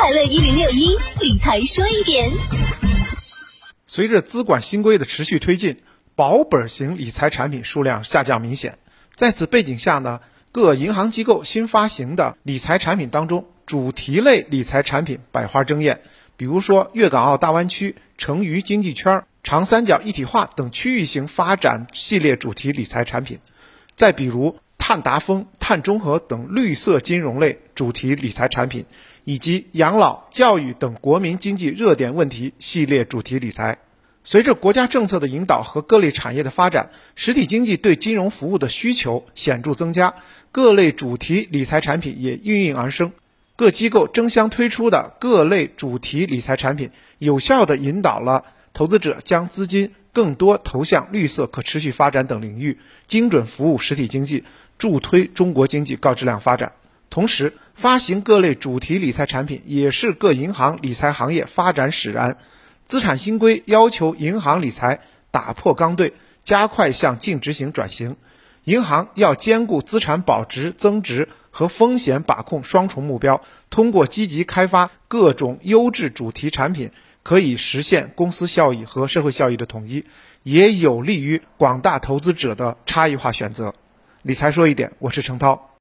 快乐一零六一理财说一点。随着资管新规的持续推进，保本型理财产品数量下降明显。在此背景下呢，各银行机构新发行的理财产品当中，主题类理财产品百花争艳。比如说，粤港澳大湾区、成渝经济圈、长三角一体化等区域型发展系列主题理财产品；再比如。碳达峰、碳中和等绿色金融类主题理财产品，以及养老、教育等国民经济热点问题系列主题理财。随着国家政策的引导和各类产业的发展，实体经济对金融服务的需求显著增加，各类主题理财产品也应运而生。各机构争相推出的各类主题理财产品，有效地引导了投资者将资金更多投向绿色可持续发展等领域，精准服务实体经济。助推中国经济高质量发展，同时发行各类主题理财产品也是各银行理财行业发展使然。资产新规要求银行理财打破刚兑，加快向净值型转型。银行要兼顾资产保值增值和风险把控双重目标，通过积极开发各种优质主题产品，可以实现公司效益和社会效益的统一，也有利于广大投资者的差异化选择。理财说一点，我是程涛。